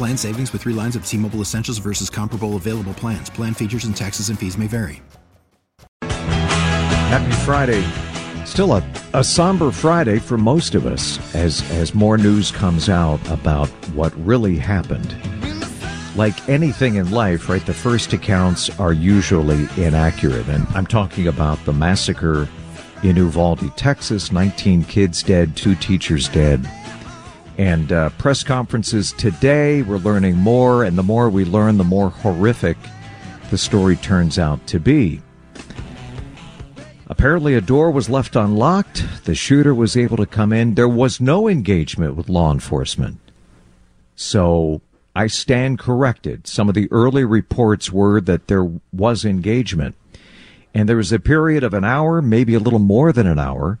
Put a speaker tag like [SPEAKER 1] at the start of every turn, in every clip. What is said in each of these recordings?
[SPEAKER 1] Plan savings with three lines of T Mobile Essentials versus comparable available plans. Plan features and taxes and fees may vary.
[SPEAKER 2] Happy Friday. Still a, a somber Friday for most of us as, as more news comes out about what really happened. Like anything in life, right, the first accounts are usually inaccurate. And I'm talking about the massacre in Uvalde, Texas 19 kids dead, two teachers dead and uh, press conferences today. We're learning more, and the more we learn, the more horrific the story turns out to be. Apparently, a door was left unlocked. The shooter was able to come in. There was no engagement with law enforcement. So I stand corrected. Some of the early reports were that there was engagement. And there was a period of an hour, maybe a little more than an hour,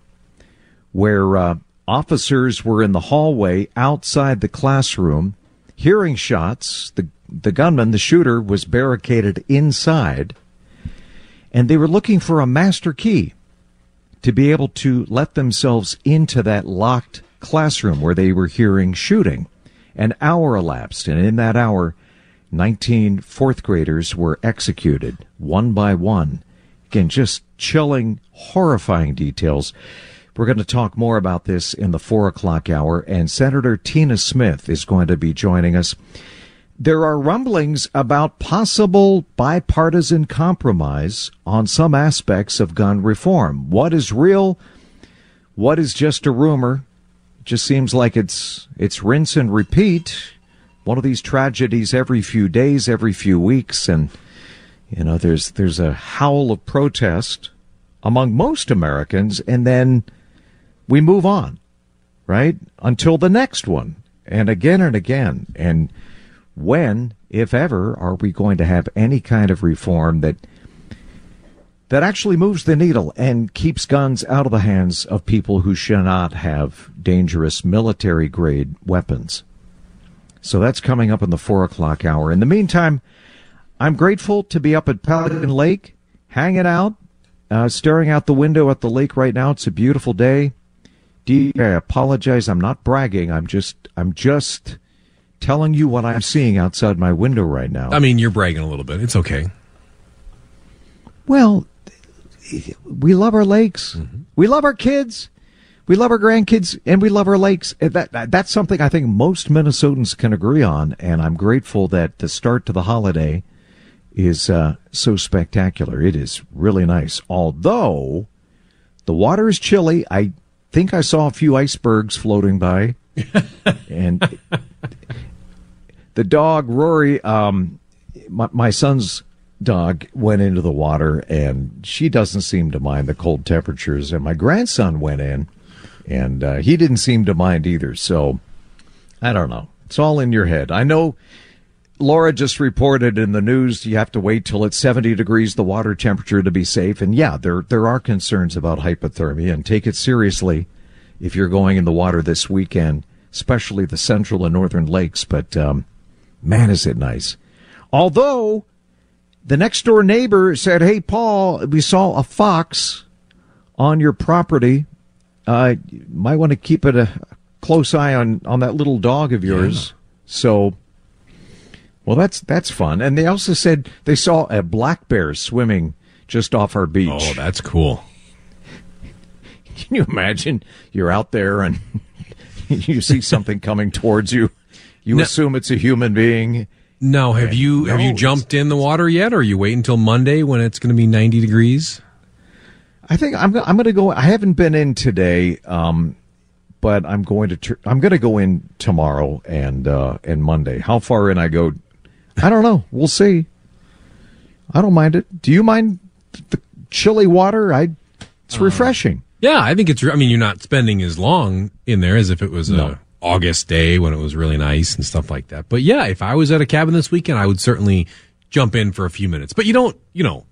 [SPEAKER 2] where uh, Officers were in the hallway outside the classroom hearing shots. The, the gunman, the shooter, was barricaded inside, and they were looking for a master key to be able to let themselves into that locked classroom where they were hearing shooting. An hour elapsed, and in that hour, 19 fourth graders were executed one by one. Again, just chilling, horrifying details. We're going to talk more about this in the four o'clock hour, and Senator Tina Smith is going to be joining us. There are rumblings about possible bipartisan compromise on some aspects of gun reform. What is real? What is just a rumor? It just seems like it's it's rinse and repeat. One of these tragedies every few days, every few weeks, and you know there's there's a howl of protest among most Americans, and then we move on, right? Until the next one. And again and again. And when, if ever, are we going to have any kind of reform that that actually moves the needle and keeps guns out of the hands of people who should not have dangerous military grade weapons. So that's coming up in the four o'clock hour. In the meantime, I'm grateful to be up at Pelican Lake, hanging out, uh, staring out the window at the lake right now. It's a beautiful day. I apologize. I'm not bragging. I'm just I'm just telling you what I'm seeing outside my window right now.
[SPEAKER 3] I mean, you're bragging a little bit. It's okay.
[SPEAKER 2] Well, we love our lakes. Mm-hmm. We love our kids. We love our grandkids and we love our lakes. That, that, that's something I think most Minnesotans can agree on. And I'm grateful that the start to the holiday is uh, so spectacular. It is really nice. Although the water is chilly. I think I saw a few icebergs floating by, and the dog Rory, um, my, my son's dog, went into the water, and she doesn't seem to mind the cold temperatures. And my grandson went in, and uh, he didn't seem to mind either. So I don't know. It's all in your head. I know. Laura just reported in the news you have to wait till it's 70 degrees the water temperature to be safe. And yeah, there there are concerns about hypothermia and take it seriously if you're going in the water this weekend, especially the central and northern lakes. But um, man, is it nice. Although the next door neighbor said, "Hey, Paul, we saw a fox on your property. Uh, you might want to keep it a close eye on on that little dog of yours." Yeah. So well, that's that's fun. And they also said they saw a black bear swimming just off our beach.
[SPEAKER 3] Oh, that's cool.
[SPEAKER 2] Can you imagine? You're out there and you see something coming towards you. You
[SPEAKER 3] No.
[SPEAKER 2] assume it's a human being.
[SPEAKER 3] No, have you have you jumped in the water yet, or are you waiting until Monday when it's going to be ninety degrees?
[SPEAKER 2] I think I'm I'm going to go. I haven't been in today, um, but I'm going to. Tr- I'm going to go in tomorrow and uh, and Monday. How far in I go, I don't know. We'll see. I don't mind it. Do you mind the chilly water? I. It's
[SPEAKER 3] Uh,
[SPEAKER 2] refreshing.
[SPEAKER 3] Yeah, I think it's. I mean, you're not spending as long in there as if it was
[SPEAKER 2] No.
[SPEAKER 3] a August day when it was really nice and stuff like that. But yeah, if I was at a cabin this weekend, I would certainly jump in for a few minutes. But you don't, you know,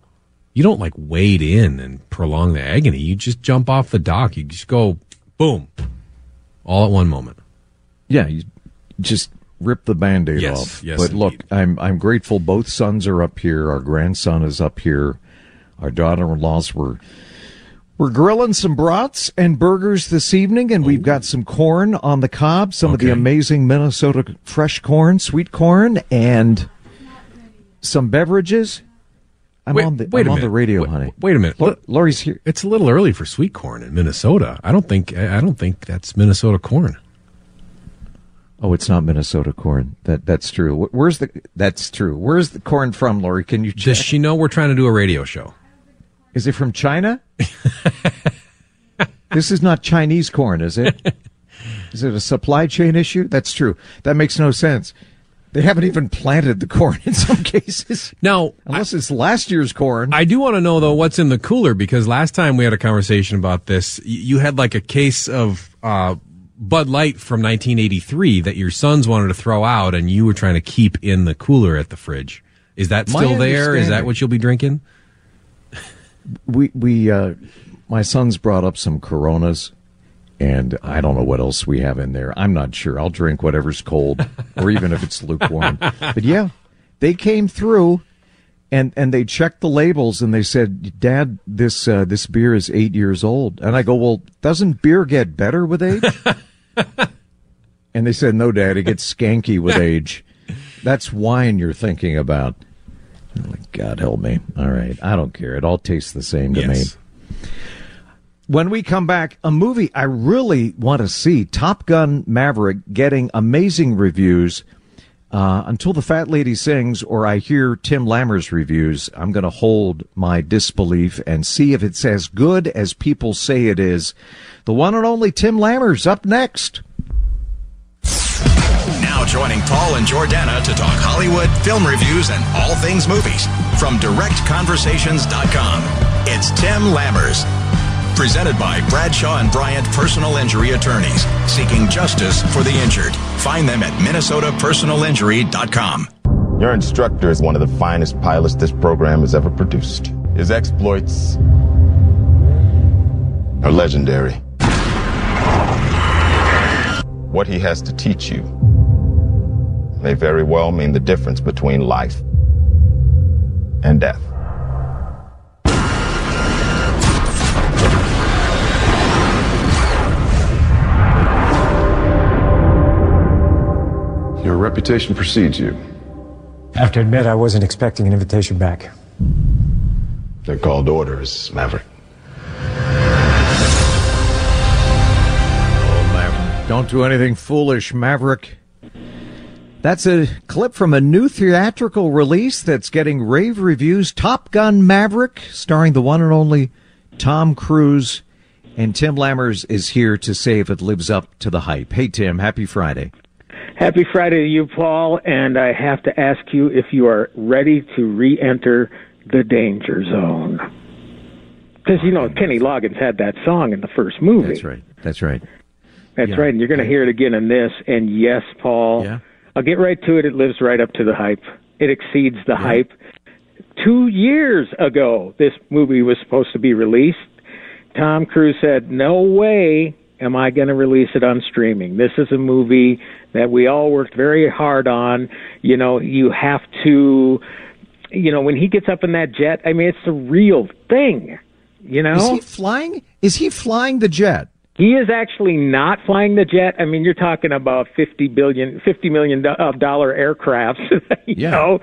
[SPEAKER 3] you don't like wade in and prolong the agony. You just jump off the dock. You just go, boom, all at one moment.
[SPEAKER 2] Yeah, you just rip the band-aid
[SPEAKER 3] Yes,
[SPEAKER 2] off.
[SPEAKER 3] yes,
[SPEAKER 2] but look. I'm I'm grateful both sons are up here. Our grandson is up here. Our daughter-in-laws were we're grilling some brats and burgers this evening, and we've oh. got some corn on the cob, some of the amazing Minnesota fresh corn, sweet corn, and some beverages. I'm
[SPEAKER 3] Wait-
[SPEAKER 2] on the
[SPEAKER 3] wait
[SPEAKER 2] I'm
[SPEAKER 3] a
[SPEAKER 2] on the radio,
[SPEAKER 3] Wait-
[SPEAKER 2] honey.
[SPEAKER 3] wait a minute.
[SPEAKER 2] Lor- Lori's here.
[SPEAKER 3] It's a little early for sweet corn in Minnesota. I don't think. I don't think that's Minnesota corn.
[SPEAKER 2] Oh, it's not Minnesota corn. That that's true. Where's the? That's true. Where's the corn from, Lori? Can you check?
[SPEAKER 3] Does she know we're trying to do a radio show?
[SPEAKER 2] Is it from China? this is not Chinese corn, is it? Is it a supply chain issue? That's true. That makes no sense. They haven't even planted the corn in some cases.
[SPEAKER 3] Now,
[SPEAKER 2] Unless it's last year's corn.
[SPEAKER 3] I do want to know though what's in the cooler because last time we had a conversation about this, you had like a case of uh, Bud Light from 1983 that your sons wanted to throw out, and you were trying to keep in the cooler at the fridge. Is that still there? Is that what you'll be drinking?
[SPEAKER 2] we we uh my sons brought up some coronas and I don't know what else we have in there. I'm not sure. I'll drink whatever's cold or even if it's lukewarm. But yeah, they came through and and they checked the labels and they said, "Dad, this uh, this beer is 8 years old." And I go, "Well, doesn't beer get better with age?" and they said, "No, Dad, it gets skanky with age." That's wine you're thinking about. Like, God help me. All right. I don't care. It all tastes the same to me. When we come back, a movie I really want to see Top Gun Maverick getting amazing reviews. Uh, until the fat lady sings or I hear Tim Lammer's reviews, I'm going to hold my disbelief and see if it's as good as people say it is. The one and only Tim Lammer's up next.
[SPEAKER 4] Now joining Paul and Jordana to talk Hollywood, film reviews, and all things movies from directconversations.com. It's Tim Lammers. Presented by Bradshaw and Bryant Personal Injury Attorneys, seeking justice for the injured. Find them at minnesotapersonalinjury.com.
[SPEAKER 5] Your instructor is one of the finest pilots this program has ever produced. His exploits are legendary. What he has to teach you may very well mean the difference between life and death.
[SPEAKER 6] Your reputation precedes you.
[SPEAKER 7] I have to admit, I wasn't expecting an invitation back.
[SPEAKER 5] They're called orders, Maverick.
[SPEAKER 2] Oh, Maverick. Don't do anything foolish, Maverick. That's a clip from a new theatrical release that's getting rave reviews. Top Gun Maverick, starring the one and only Tom Cruise. And Tim Lammers is here to say if it lives up to the hype. Hey, Tim, happy Friday.
[SPEAKER 8] Happy Friday to you, Paul, and I have to ask you if you are ready to re-enter the danger zone. Because, you know, Kenny Loggins had that song in the first movie.
[SPEAKER 2] That's right. That's right.
[SPEAKER 8] That's
[SPEAKER 2] Yeah.
[SPEAKER 8] right, and you're going to hear it again in this. And yes, Paul,
[SPEAKER 2] Yeah.
[SPEAKER 8] I'll get right to it. It lives right up to the hype. It exceeds the hype. Two years ago, this movie was supposed to be released. Tom Cruise said, "No way am I going to release it on streaming. This is a movie that we all worked very hard on. You know, you have to." You know, when he gets up in that jet, I mean, it's the real thing. You know,
[SPEAKER 2] Is he flying? Is he flying the jet?
[SPEAKER 8] he is actually not flying the jet. I mean, you're talking about fifty billion, fifty million dollar aircrafts. you
[SPEAKER 2] Yeah.
[SPEAKER 8] know,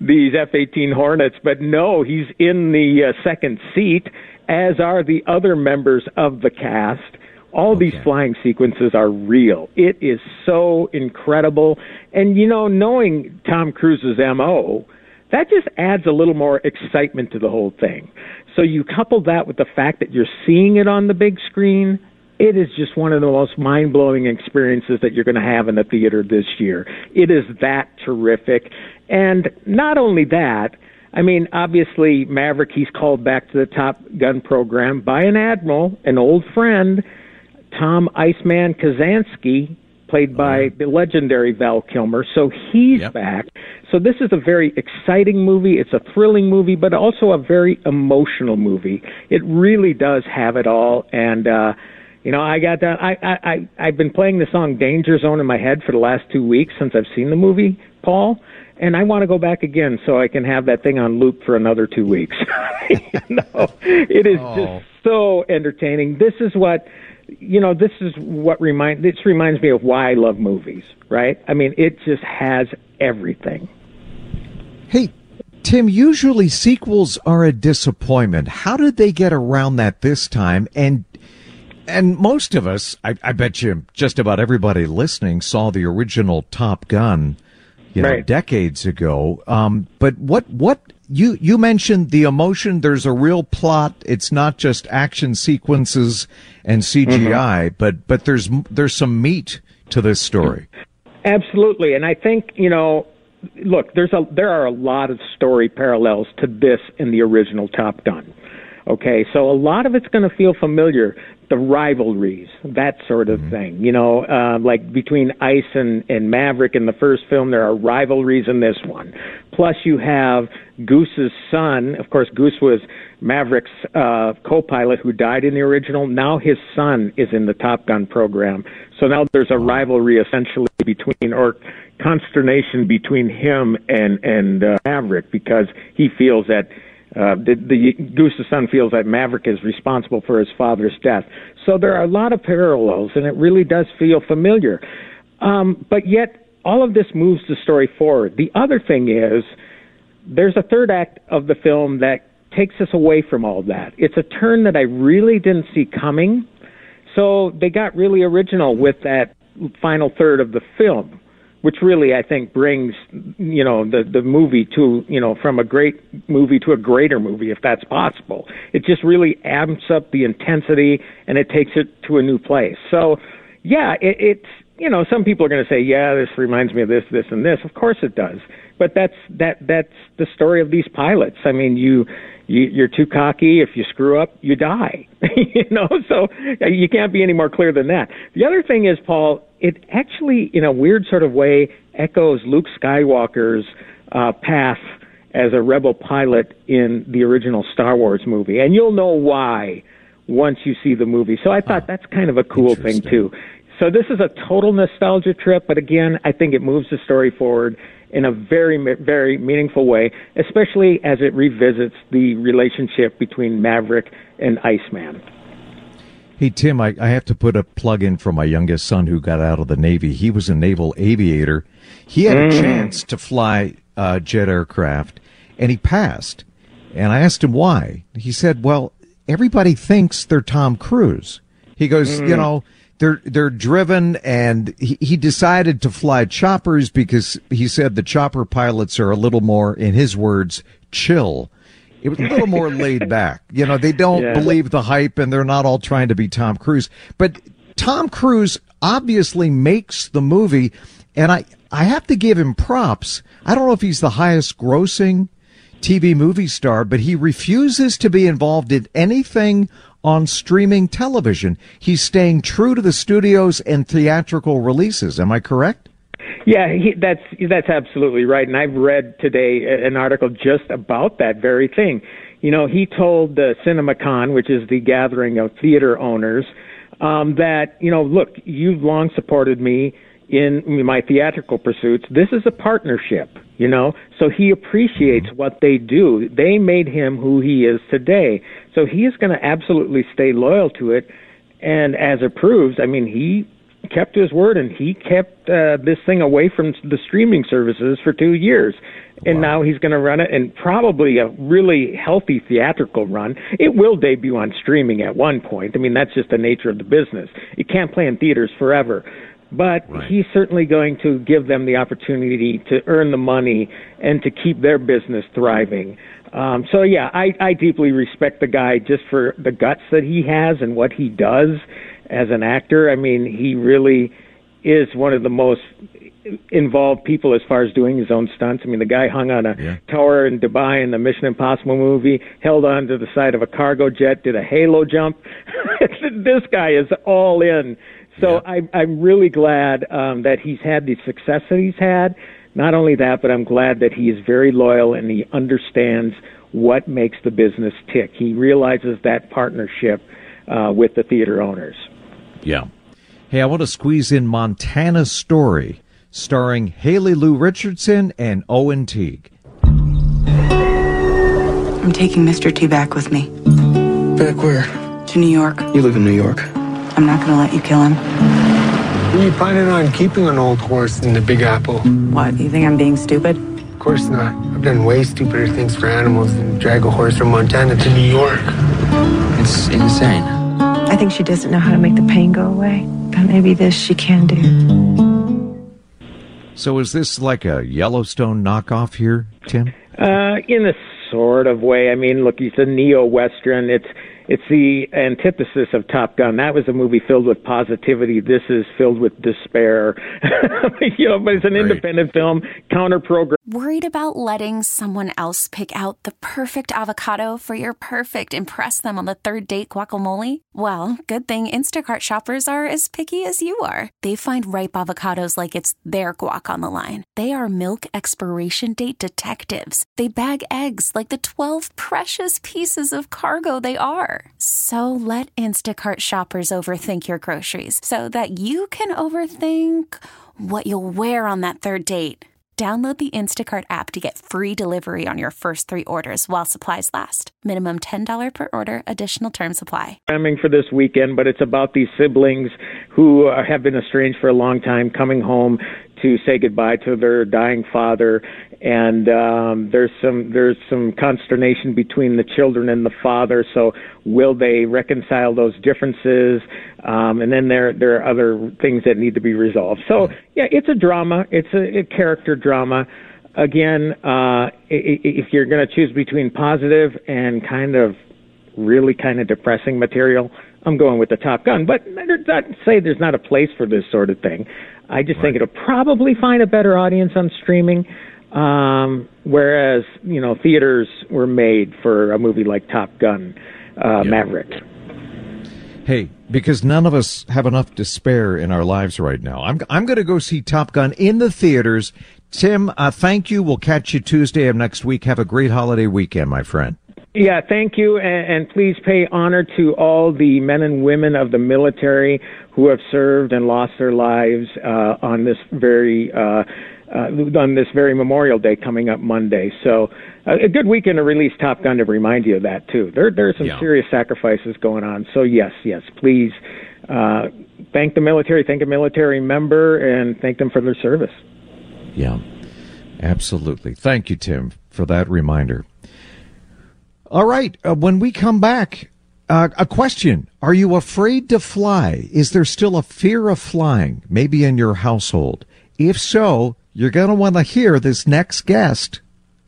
[SPEAKER 8] these F-18 Hornets. But no, he's in the uh, second seat, as are the other members of the cast. All these flying sequences are real. It is so incredible. And, you know, knowing Tom Cruise's MO, that just adds a little more excitement to the whole thing. So you couple that with the fact that you're seeing it on the big screen, it is just one of the most mind blowing experiences that you're going to have in the theater this year. It is that terrific. And not only that, I mean, obviously, Maverick, he's called back to the Top Gun program by an admiral, an old friend, Tom Iceman Kazansky, played by the legendary Val Kilmer. So he's yep. back. So this is a very exciting movie. It's a thrilling movie, but also a very emotional movie. It really does have it all. And, uh, you know, I got that. I, I, I, I've been playing the song Danger Zone in my head for the last two weeks since I've seen the movie, Paul and I want to go back again so I can have that thing on loop for another two weeks. you know, it is oh. just so entertaining. This is what you know. This is what remind. This reminds me of why I love movies. Right? I mean, it just has everything.
[SPEAKER 2] Hey, Tim. Usually sequels are a disappointment. How did they get around that this time? And and most of us, I, I bet you, just about everybody listening saw the original Top Gun you know, right. decades ago. Um, but what what you you mentioned the emotion. There's a real plot. It's not just action sequences and CGI, mm-hmm. but but there's there's some meat to this story.
[SPEAKER 8] Absolutely, and I think you know. Look, there's a there are a lot of story parallels to this in the original Top Gun. Okay, so a lot of it's going to feel familiar the rivalries, that sort of mm-hmm. thing. You know, uh, like between Ice and, and Maverick in the first film, there are rivalries in this one. Plus, you have Goose's son. Of course, Goose was Maverick's uh, co-pilot who died in the original. Now his son is in the Top Gun program. So now there's a rivalry essentially between, or consternation between him and and uh, Maverick because he feels that uh, the, the Goose's son feels that Maverick is responsible for his father's death. So there are a lot of parallels, and it really does feel familiar. Um, but yet, all of this moves the story forward. The other thing is, there's a third act of the film that takes us away from all that. It's a turn that I really didn't see coming. So they got really original with that final third of the film which really I think brings you know the the movie to you know from a great movie to a greater movie if that's possible. It just really amps up the intensity and it takes it to a new place. So yeah, it, it's you know some people are going to say yeah this reminds me of this this and this. Of course it does, but that's that that's the story of these pilots. I mean you. You, you're too cocky. If you screw up, you die. you know, so you can't be any more clear than that. The other thing is, Paul, it actually, in a weird sort of way, echoes Luke Skywalker's uh, path as a rebel pilot in the original Star Wars movie, and you'll know why once you see the movie. So I thought that's kind of a cool thing too. So this is a total nostalgia trip, but again, I think it moves the story forward in a very, very meaningful way, especially as it revisits the relationship between Maverick and Iceman.
[SPEAKER 2] Hey, Tim, I, I have to put a plug in for my youngest son who got out of the Navy. He was a naval aviator. He had a mm. chance to fly uh, jet aircraft, and he passed. And I asked him why. He said, well, everybody thinks they're Tom Cruise. He goes, mm. you know, they're they're driven and he, he decided to fly choppers because he said the chopper pilots are a little more in his words chill it was a little more laid back. You know, they don't yeah. believe the hype and they're not all trying to be Tom Cruise. But Tom Cruise obviously makes the movie and I, I have to give him props. I don't know if he's the highest grossing TV movie star, but he refuses to be involved in anything on streaming television. He's staying true to the studios and theatrical releases. Am I correct?
[SPEAKER 8] Yeah, he, that's that's absolutely right. And I've read today an article just about that very thing. You know, he told the CinemaCon, which is the gathering of theater owners, um, that you know, look, you've long supported me in my theatrical pursuits. This is a partnership, you know. So he appreciates mm-hmm. what they do. They made him who he is today. So he is going to absolutely stay loyal to it. And as it proves, I mean, he kept his word and he kept uh, this thing away from the streaming services for two years. And wow. now he's going to run it and probably a really healthy theatrical run. It will debut on streaming at one point. I mean, that's just the nature of the business. It can't play in theaters forever. But right. he's certainly going to give them the opportunity to earn the money and to keep their business thriving. Um, so yeah, I, I deeply respect the guy just for the guts that he has and what he does as an actor. I mean, he really is one of the most involved people as far as doing his own stunts. I mean, the guy hung on a yeah. tower in Dubai in the Mission Impossible movie, held on to the side of a cargo jet, did a halo jump. this guy is all in. So yeah. I, I'm really glad um, that he's had the success that he's had. Not only that, but I'm glad that he is very loyal and he understands what makes the business tick. He realizes that partnership uh, with the theater owners.
[SPEAKER 2] Yeah. Hey, I want to squeeze in Montana's Story, starring Haley Lu Richardson and Owen Teague.
[SPEAKER 9] I'm taking Mr. T back with me.
[SPEAKER 10] Back where?
[SPEAKER 9] To New York.
[SPEAKER 10] You live in New York.
[SPEAKER 9] I'm not going to let you kill him.
[SPEAKER 10] Are you planning on keeping an old horse in the Big Apple?
[SPEAKER 9] What, you think I'm being stupid?
[SPEAKER 10] Of course not. I've done way stupider things for animals than drag a horse from Montana to New York.
[SPEAKER 11] It's insane.
[SPEAKER 12] I think she doesn't know how to make the pain go away, but maybe this she can do.
[SPEAKER 2] So is this like a Yellowstone knockoff here, Tim?
[SPEAKER 8] Uh, in a sort of way. I mean, look, it's a neo-western. It's it's the antithesis of Top Gun. That was a movie filled with positivity. This is filled with despair. you know, but it's an right. independent film, counter program.
[SPEAKER 13] Worried about letting someone else pick out the perfect avocado for your perfect impress them on the third date guacamole? Well, good thing Instacart shoppers are as picky as you are. They find ripe avocados like it's their guac on the line. They are milk expiration date detectives. They bag eggs like the 12 precious pieces of cargo they are. So let Instacart shoppers overthink your groceries so that you can overthink what you'll wear on that third date. Download the Instacart app to get free delivery on your first three orders while supplies last. Minimum $10 per order, additional term supply.
[SPEAKER 8] Programming for this weekend, but it's about these siblings who uh, have been estranged for a long time coming home to say goodbye to their dying father and um, there's some there's some consternation between the children and the father. So will they reconcile those differences? Um, and then there there are other things that need to be resolved. So yeah, it's a drama. It's a, a character drama. Again, uh, if you're going to choose between positive and kind of really kind of depressing material, I'm going with the Top Gun. But not say there's not a place for this sort of thing. I just right. think it'll probably find a better audience on streaming. Um, whereas, you know, theaters were made for a movie like Top Gun, uh. Maverick.
[SPEAKER 2] Hey, because none of us have enough to spare in our lives right now. I'm I'm going to go see Top Gun in the theaters. Tim, uh, thank you. We'll catch you Tuesday of next week. Have a great holiday weekend, my friend.
[SPEAKER 8] Yeah, thank you, and, and, please pay honor to all the men and women of the military who have served and lost their lives uh, on this very uh, uh, on this very Memorial Day coming up Monday. So uh, a good weekend to release Top Gun to remind you of that too. There there are some yeah. serious sacrifices going on. So yes, yes, please uh, thank the military, thank a military member, and thank them for their service.
[SPEAKER 2] Yeah, absolutely. Thank you, Tim, for that reminder. All right, uh, when we come back. Uh, a question. Are you afraid to fly? Is there still a fear of flying, maybe in your household? If so, you're going to want to hear this next guest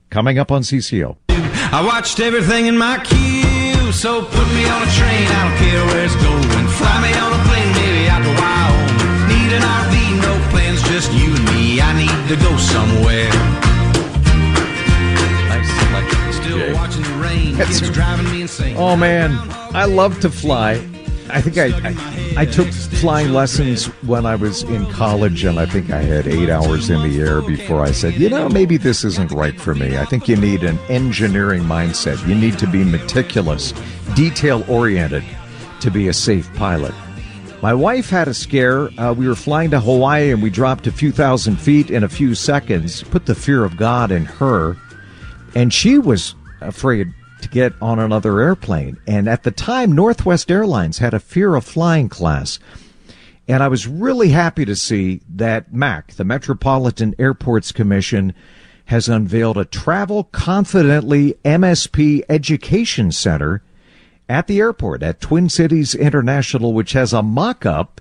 [SPEAKER 2] coming up on CCO.
[SPEAKER 14] I watched everything in my queue, so put me on a train. I don't care where it's going. Fly me on a plane, maybe out to Wyoming. Need an RV, no plans, just you and me. I need to go somewhere.
[SPEAKER 2] Watching the rain. It's driving me insane. Oh man, I love to fly. I think I, I, I took flying lessons when I was in college, and I think I had eight hours in the air before I said, you know, maybe this isn't right for me. I think you need an engineering mindset. You need to be meticulous, detail oriented to be a safe pilot. My wife had a scare. Uh, we were flying to Hawaii and we dropped a few thousand feet in a few seconds, put the fear of God in her, and she was afraid to get on another airplane. And at the time, Northwest Airlines had a fear of flying class. And I was really happy to see that MAC, the Metropolitan Airports Commission, has unveiled a Travel Confidently MSP Education Center at the airport at Twin Cities International, which has a mock up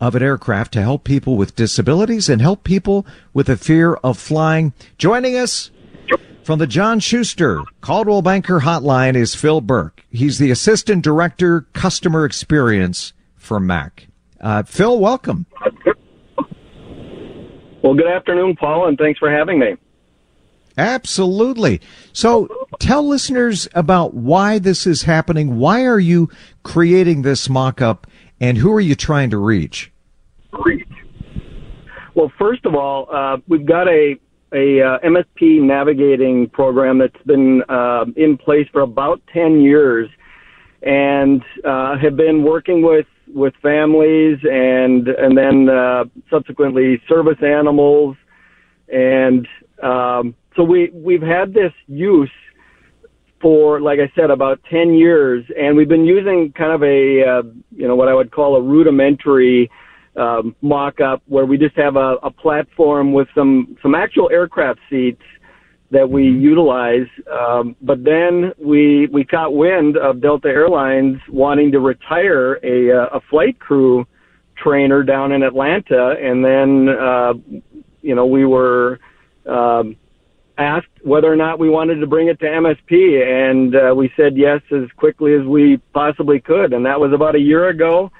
[SPEAKER 2] of an aircraft to help people with disabilities and help people with a fear of flying. Joining us from the John Schuster Coldwell Banker Hotline is Phil Burke. He's the Assistant Director, Customer Experience for MAC. Uh, Phil, welcome.
[SPEAKER 15] Well, good afternoon, Paul, and thanks for having me.
[SPEAKER 2] Absolutely. So tell listeners about why this is happening. Why are you creating this mock up and who are you trying to reach?
[SPEAKER 15] Well, first of all, uh, we've got a a uh, MSP navigating program that's been uh, in place for about 10 years and uh, have been working with with families and and then uh, subsequently service animals. And um, so we we've had this use for like I said about 10 years. And we've been using kind of a uh, you know what I would call a rudimentary um, mock-up where we just have a, a platform with some some actual aircraft seats that we mm-hmm. utilize. Um, but then we we caught wind of Delta Airlines wanting to retire a uh, a flight crew trainer down in Atlanta, and then uh, you know we were. Um, asked whether or not we wanted to bring it to MSP, and uh, we said yes as quickly as we possibly could, and that was about a year ago.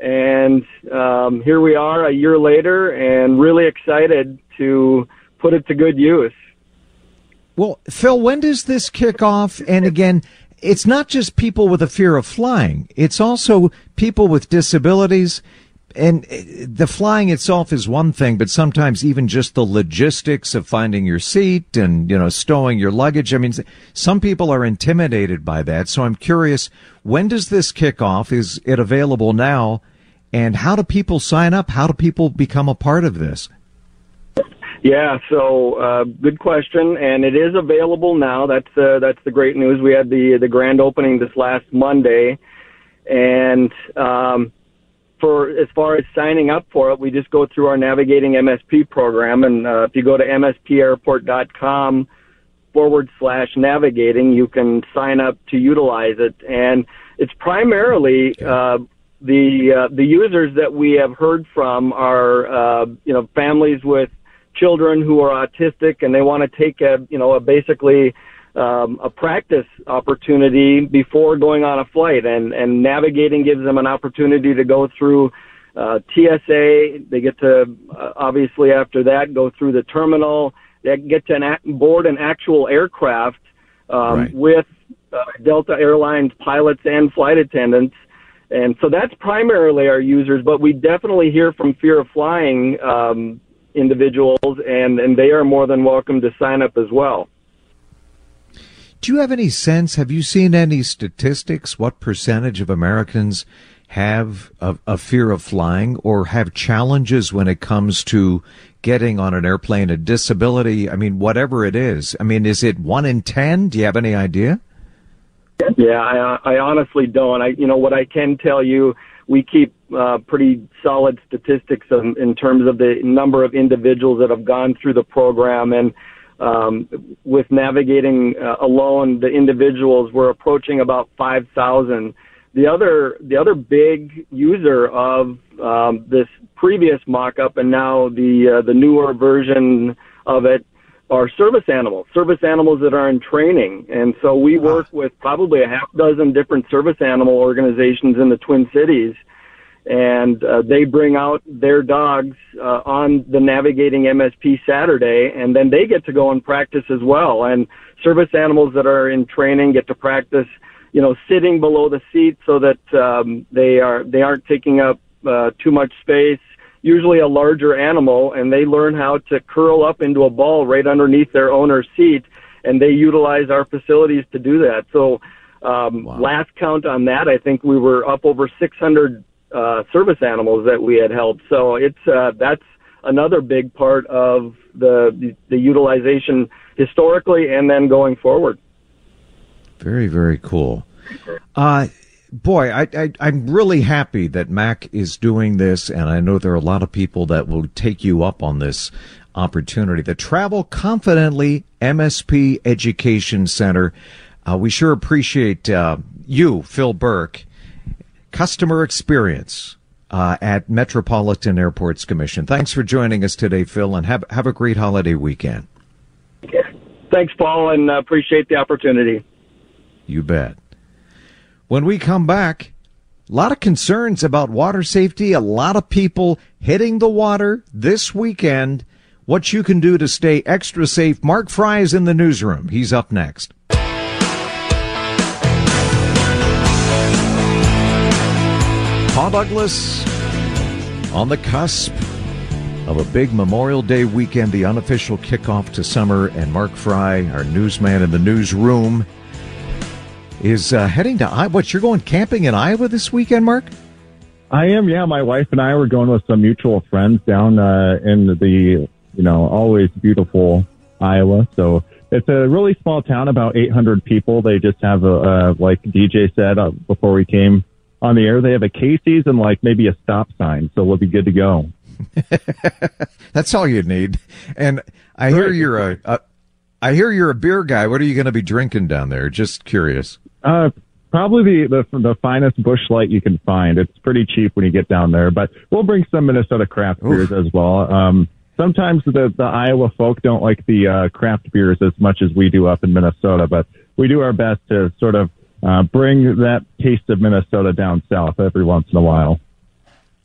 [SPEAKER 15] And um, here we are a year later, and really excited to put it to good use.
[SPEAKER 2] Well, Phil, when does this kick off? And again, it's not just people with a fear of flying; it's also people with disabilities. And uh, the flying itself is one thing, but sometimes even just the logistics of finding your seat and, you know, stowing your luggage. I mean, some people are intimidated by that. So I'm curious, when does this kick off? Is it available now? And how do people sign up? How do people become a part of this?
[SPEAKER 15] Yeah, so uh, good question, and it is available now. That's uh, that's the great news. We had the the grand opening this last Monday, and um, for as far as signing up for it, we just go through our navigating MSP program, and uh, if you go to mspairport.com forward slash navigating, you can sign up to utilize it, and it's primarily uh, the uh, the users that we have heard from are uh, you know families with children who are autistic and they want to take a you know a basically um, a practice opportunity before going on a flight and and navigating gives them an opportunity to go through uh, TSA they get to uh, obviously after that go through the terminal they get to an, board an actual aircraft um, right. with uh, Delta Airlines pilots and flight attendants and so that's primarily our users, but we definitely hear from fear of flying um, individuals, and, and they are more than welcome to sign up as well.
[SPEAKER 2] Do you have any sense? Have you seen any statistics? What percentage of Americans have a, a, fear of flying or have challenges when it comes to getting on an airplane, a disability? I mean, whatever it is. I mean, is it one in 10? Do you have any idea?
[SPEAKER 15] Yeah, I, I honestly don't. I, you know, what I can tell you, we keep uh, pretty solid statistics in, in terms of the number of individuals that have gone through the program, and um, with navigating uh, alone, the individuals we're approaching about 5,000. The other, the other big user of um, this previous mock-up and now the uh, the newer version of it are service animals, service animals that are in training. And so we work with probably a half dozen different service animal organizations in the Twin Cities. And uh, they bring out their dogs uh, on the Navigating MSP Saturday, and then they get to go and practice as well. And service animals that are in training get to practice, you know, sitting below the seat so that um, they are they aren't taking up uh, too much space usually a larger animal, and they learn how to curl up into a ball right underneath their owner's seat, and they utilize our facilities to do that. So, um, wow. last count on that, I think we were up over 600 uh, service animals that we had helped. So it's uh, that's another big part of the, the the utilization historically and then going forward.
[SPEAKER 2] Very very cool. Uh, boy, I, I, I'm really happy that MAC is doing this, and I know there are a lot of people that will take you up on this opportunity. The Travel Confidently MSP Education Center. Uh, we sure appreciate uh, you, Phil Burke. Customer experience uh, at Metropolitan Airports Commission. Thanks for joining us today, Phil, and have have a great holiday weekend.
[SPEAKER 15] Thanks, Paul, and uh, appreciate the opportunity.
[SPEAKER 2] You bet. When we come back, a lot of concerns about water safety, a lot of people hitting the water this weekend. What you can do to stay extra safe. Mark Fry is in the newsroom. He's up next. Paul Douglas on the cusp of a big Memorial Day weekend, the unofficial kickoff to summer, and Mark Fry, our newsman in the newsroom, is uh, heading to Iowa. What, you're going camping in Iowa this weekend, Mark?
[SPEAKER 16] I am, yeah. My wife and I were going with some mutual friends down uh, in the, you know, always beautiful Iowa. So it's a really small town, about 800 people. They just have a, like DJ said uh, before we came on the air, they have a Casey's and like maybe a stop sign. So we'll be good to go.
[SPEAKER 2] That's all you need. And I hear you're a, a, I hear you're a beer guy. What are you going to be drinking down there? Just curious.
[SPEAKER 16] Uh, probably the, the the finest Busch Light you can find. It's pretty cheap when you get down there, but we'll bring some Minnesota craft beers as well. Um, sometimes the the Iowa folk don't like the uh, craft beers as much as we do up in Minnesota, but we do our best to sort of uh, bring that taste of Minnesota down south every once in a while.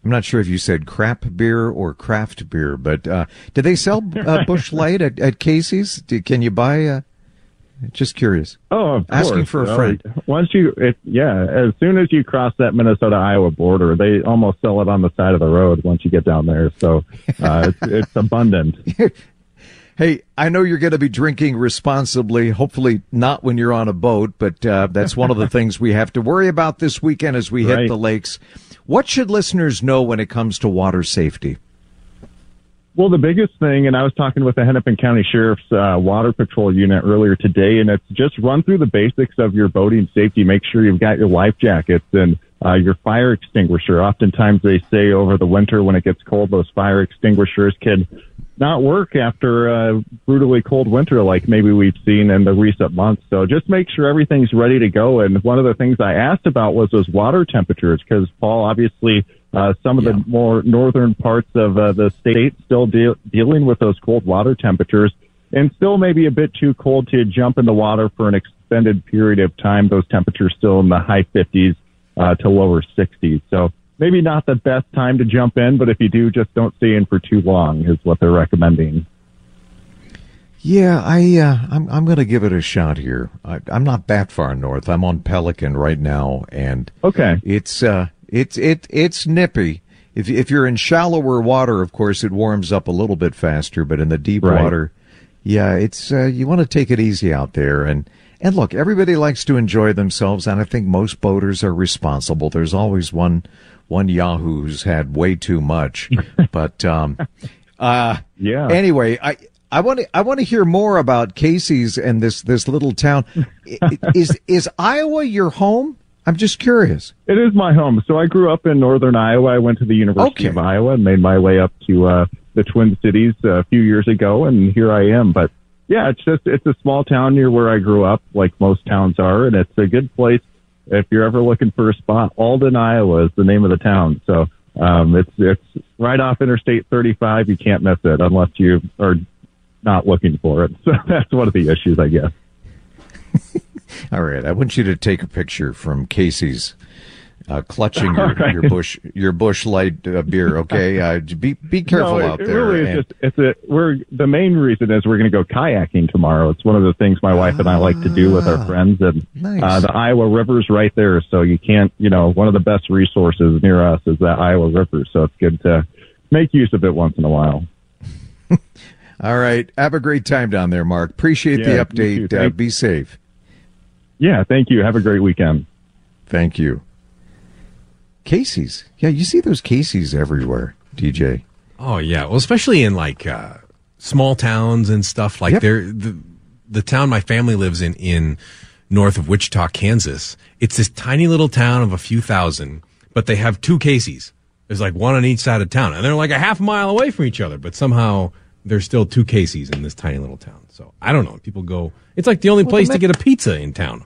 [SPEAKER 2] I'm not sure if you said crap beer or craft beer, but uh, do they sell uh, Busch Light at, at Casey's? Do, can you buy? Uh, just curious.
[SPEAKER 16] Oh, of
[SPEAKER 2] asking
[SPEAKER 16] course.
[SPEAKER 2] for a friend.
[SPEAKER 16] Uh, once you, it, yeah, as soon as you cross that Minnesota Iowa border, they almost sell it on the side of the road once you get down there. So uh, it's, it's abundant.
[SPEAKER 2] Hey, I know you're going to be drinking responsibly, hopefully not when you're on a boat, but uh, that's one of the things we have to worry about this weekend as we hit
[SPEAKER 16] Right.
[SPEAKER 2] the lakes. What should listeners know when it comes to water safety?
[SPEAKER 16] Well, the biggest thing, and I was talking with the Hennepin County Sheriff's uh, Water Patrol unit earlier today, and it's just run through the basics of your boating safety. Make sure you've got your life jackets and uh, your fire extinguisher. Oftentimes they say over the winter when it gets cold, those fire extinguishers can not work after a brutally cold winter like maybe we've seen in the recent months. So just make sure everything's ready to go. And one of the things I asked about was those water temperatures because Paul, obviously, uh, some of the more northern parts of uh, the state still deal dealing with those cold water temperatures and still maybe a bit too cold to jump in the water for an extended period of time. Those temperatures still in the high 50s uh, to lower 60s. So maybe not the best time to jump in, but if you do, just don't stay in for too long is what they're recommending.
[SPEAKER 2] Yeah, I uh, I'm I'm going to give it a shot here. I, I'm not that far north. I'm on Pelican right now, and
[SPEAKER 16] okay,
[SPEAKER 2] it's uh it's it it's nippy. If if you're in shallower water, of course, it warms up a little bit faster. But in the deep
[SPEAKER 16] Right.
[SPEAKER 2] water, yeah, it's uh, you want to take it easy out there. And and look, everybody likes to enjoy themselves, and I think most boaters are responsible. There's always one one Yahoo who's had way too much, but um, uh,
[SPEAKER 16] yeah.
[SPEAKER 2] Anyway, I. I want to. I want to hear more about Casey's and this this little town. Is is Iowa your home? I'm just curious.
[SPEAKER 16] It is my home. So I grew up in northern Iowa. I went to the University
[SPEAKER 2] Okay.
[SPEAKER 16] of Iowa and made my way up to uh, the Twin Cities a few years ago, and here I am. But yeah, it's just it's a small town near where I grew up, like most towns are, and it's a good place if you're ever looking for a spot. Alden, Iowa is the name of the town. So um, it's it's right off Interstate 35. You can't miss it unless you are not looking for it. So that's one of the issues, I guess.
[SPEAKER 2] All right, I want you to take a picture from Casey's, uh, clutching your,
[SPEAKER 16] right.
[SPEAKER 2] your Busch your Busch Light uh, beer. Okay, uh, be be careful
[SPEAKER 16] no, it,
[SPEAKER 2] out
[SPEAKER 16] it really is
[SPEAKER 2] and-
[SPEAKER 16] just it's a we're the main reason is we're going to go kayaking tomorrow. It's one of the things my wife and I like to do with our friends, and
[SPEAKER 2] nice.
[SPEAKER 16] uh, the Iowa River's right there, so you can't you know one of the best resources near us is that Iowa River, so it's good to make use of it once in a while.
[SPEAKER 2] All right, have a great time down there, Mark. Appreciate
[SPEAKER 16] Yeah,
[SPEAKER 2] the update. Uh, be safe.
[SPEAKER 16] Yeah, thank you. Have a great weekend.
[SPEAKER 2] Thank you. Casey's, yeah, you see those Casey's everywhere, DJ.
[SPEAKER 3] Oh yeah, well, especially in like uh, small towns and stuff. Like
[SPEAKER 2] Yep.
[SPEAKER 3] there, the the town my family lives in in north of Wichita, Kansas. It's this tiny little town of a few thousand, but they have two Casey's. There's like one on each side of town, and they're like a half mile away from each other, but somehow there's still two Casey's in this tiny little town. So I don't know. People go. It's like the only
[SPEAKER 17] Well,
[SPEAKER 3] place
[SPEAKER 17] the
[SPEAKER 3] to get a pizza in town.